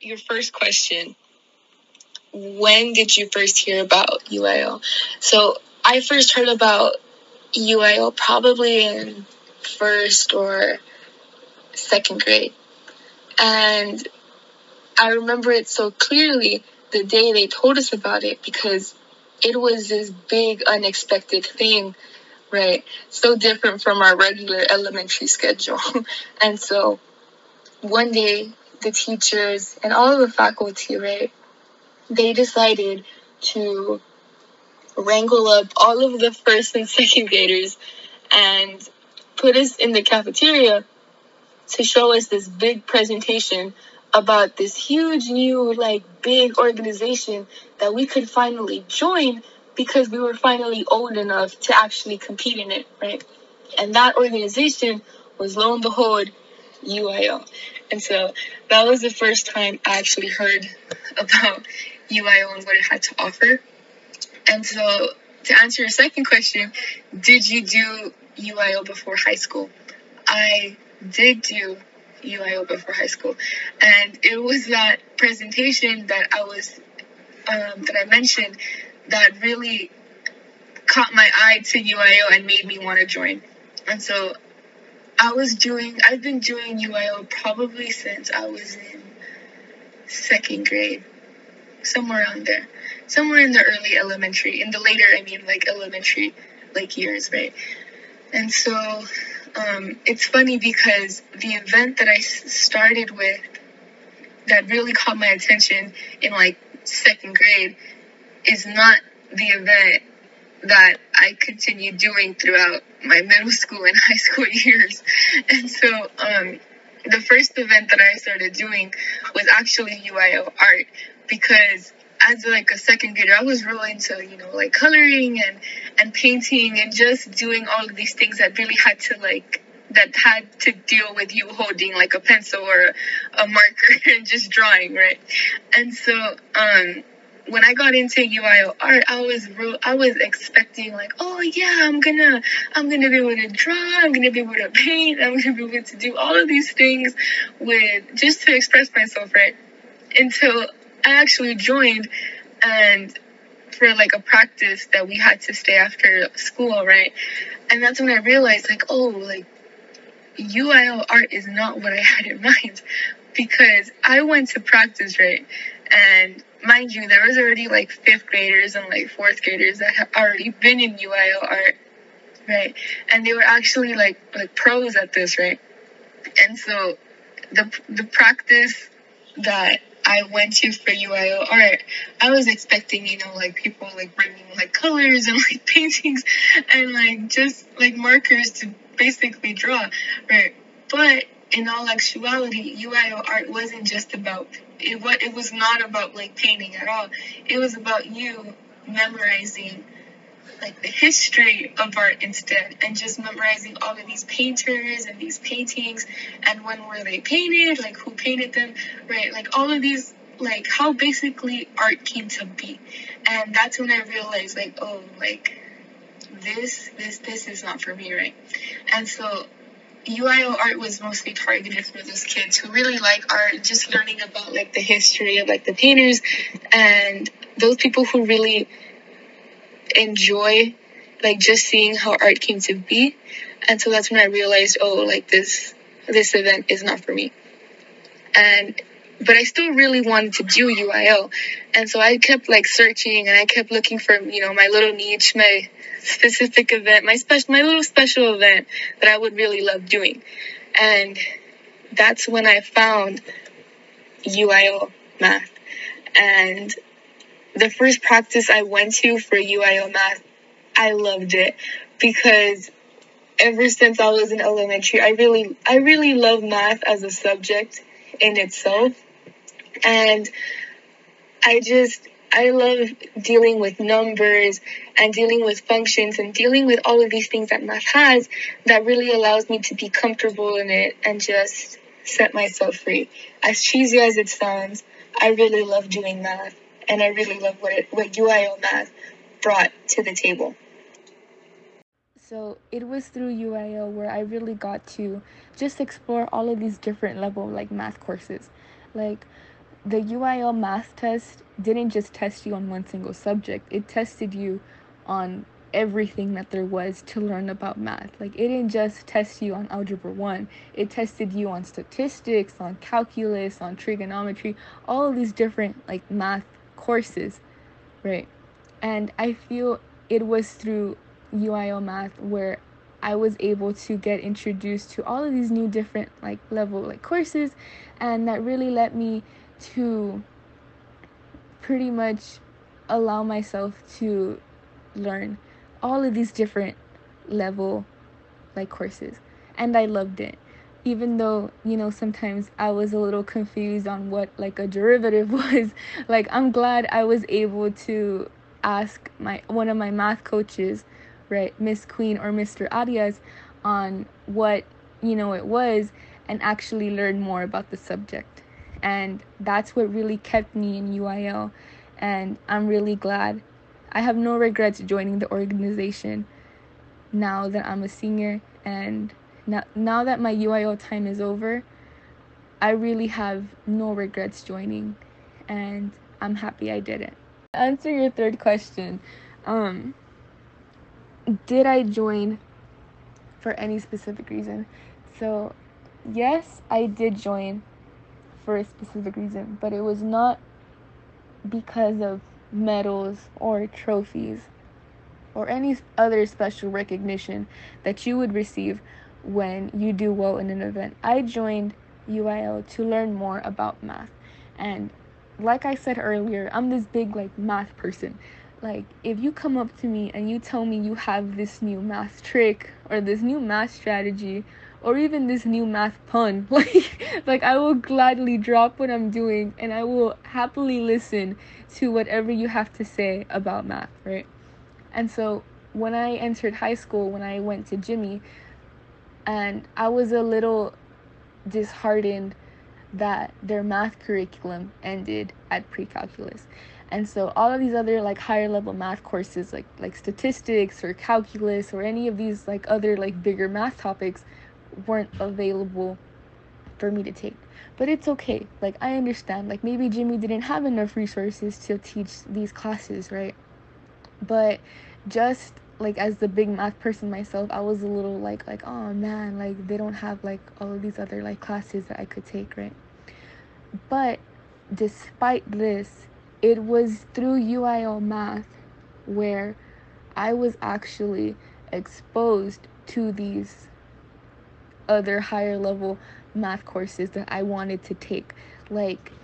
your first question when did you first hear about UIL? So I first heard about UIL probably in first or second grade. And I remember it so clearly the day they told us about it because it was this big unexpected thing, right? So different from our regular elementary schedule. and so one day the teachers and all of the faculty, right, they decided to wrangle up all of the first and second graders and put us in the cafeteria to show us this big presentation about this huge new like big organization that we could finally join because we were finally old enough to actually compete in it, right? And that organization was lo and behold UIL. And so that was the first time I actually heard about UIL and what it had to offer. And so to answer your second question, did you do UIL before high school? I did do UIL before high school. And it was that presentation that I was, um, that I mentioned that really caught my eye to UIL and made me want to join. And so I was doing, I've been doing UIL probably since I was in second grade, somewhere around there, somewhere in the early elementary, in the later, I mean, like elementary, like years, right? And so um, it's funny because the event that I started with that really caught my attention in like second grade is not the event that I continued doing throughout my middle school and high school years. And so, um, the first event that I started doing was actually UIL art because as like a second grader, I was really into, you know, like coloring and, and painting and just doing all of these things that really had to like, that had to deal with you holding like a pencil or a marker and just drawing, right? And so, um, when I got into UIL art, I was real, I was expecting like, oh yeah, I'm gonna, I'm gonna be able to draw, I'm gonna be able to paint, I'm gonna be able to do all of these things with just to express myself, right? Until I actually joined and for like a practice that we had to stay after school, right? And that's when I realized like, oh, like UIL art is not what I had in mind because I went to practice, right? And mind you, there was already like fifth graders and like fourth graders that had already been in UIL art, right? And they were actually like like pros at this, right? And so the the practice that I went to for UIL art, I was expecting, you know, like people like bringing like colors and like paintings and like just like markers to basically draw, right? But in all actuality, UIL art wasn't just about it. What it was not about like painting at all. It was about you memorizing like the history of art instead and just memorizing all of these painters and these paintings and when were they painted like who painted them right like all of these like how basically art came to be and that's when i realized like oh like this this this is not for me right and so UIL art was mostly targeted for those kids who really like art, just learning about like the history of like the painters and those people who really enjoy like just seeing how art came to be. And so that's when I realized, oh, like this this event is not for me. And but I still really wanted to do UIL. And so I kept like searching and I kept looking for, you know, my little niche, my specific event, my special, my little special event that I would really love doing. And that's when I found UIL math. And the first practice I went to for UIL math, I loved it because ever since I was in elementary, I really, I really love math as a subject in itself. And I just, I love dealing with numbers and dealing with functions and dealing with all of these things that math has that really allows me to be comfortable in it and just set myself free. As cheesy as it sounds, I really love doing math and I really love what it, what UIL math brought to the table. So it was through UIL where I really got to just explore all of these different level like math courses. Like the UIL math test didn't just test you on one single subject, it tested you on everything that there was to learn about math. Like it didn't just test you on algebra 1, it tested you on statistics, on calculus, on trigonometry, all of these different like math courses, right? And I feel it was through UIL math where I was able to get introduced to all of these new different like level like courses and that really let me to pretty much allow myself to learn all of these different level like courses and I loved it even though you know sometimes I was a little confused on what like a derivative was like I'm glad I was able to ask my one of my math coaches right Miss Queen or Mr. adias on what you know it was and actually learn more about the subject and that's what really kept me in UIL and I'm really glad I have no regrets joining the organization now that I'm a senior and now, now that my UIL time is over, I really have no regrets joining and I'm happy I did it. Answer your third question. Um did I join for any specific reason? So, yes, I did join for a specific reason, but it was not because of medals or trophies or any other special recognition that you would receive when you do well in an event. I joined UIL to learn more about math. And like I said earlier, I'm this big like math person. Like if you come up to me and you tell me you have this new math trick or this new math strategy or even this new math pun, like like I will gladly drop what I'm doing and I will happily listen to whatever you have to say about math, right? And so when I entered high school, when I went to Jimmy, and I was a little disheartened that their math curriculum ended at pre-calculus. And so all of these other like higher level math courses like like statistics or calculus or any of these like other like bigger math topics weren't available for me to take. But it's okay. Like I understand. Like maybe Jimmy didn't have enough resources to teach these classes, right? But just like as the big math person myself, I was a little like like oh man, like they don't have like all of these other like classes that I could take, right? But despite this, it was through UIL math where I was actually exposed to these other higher level math courses that I wanted to take. Like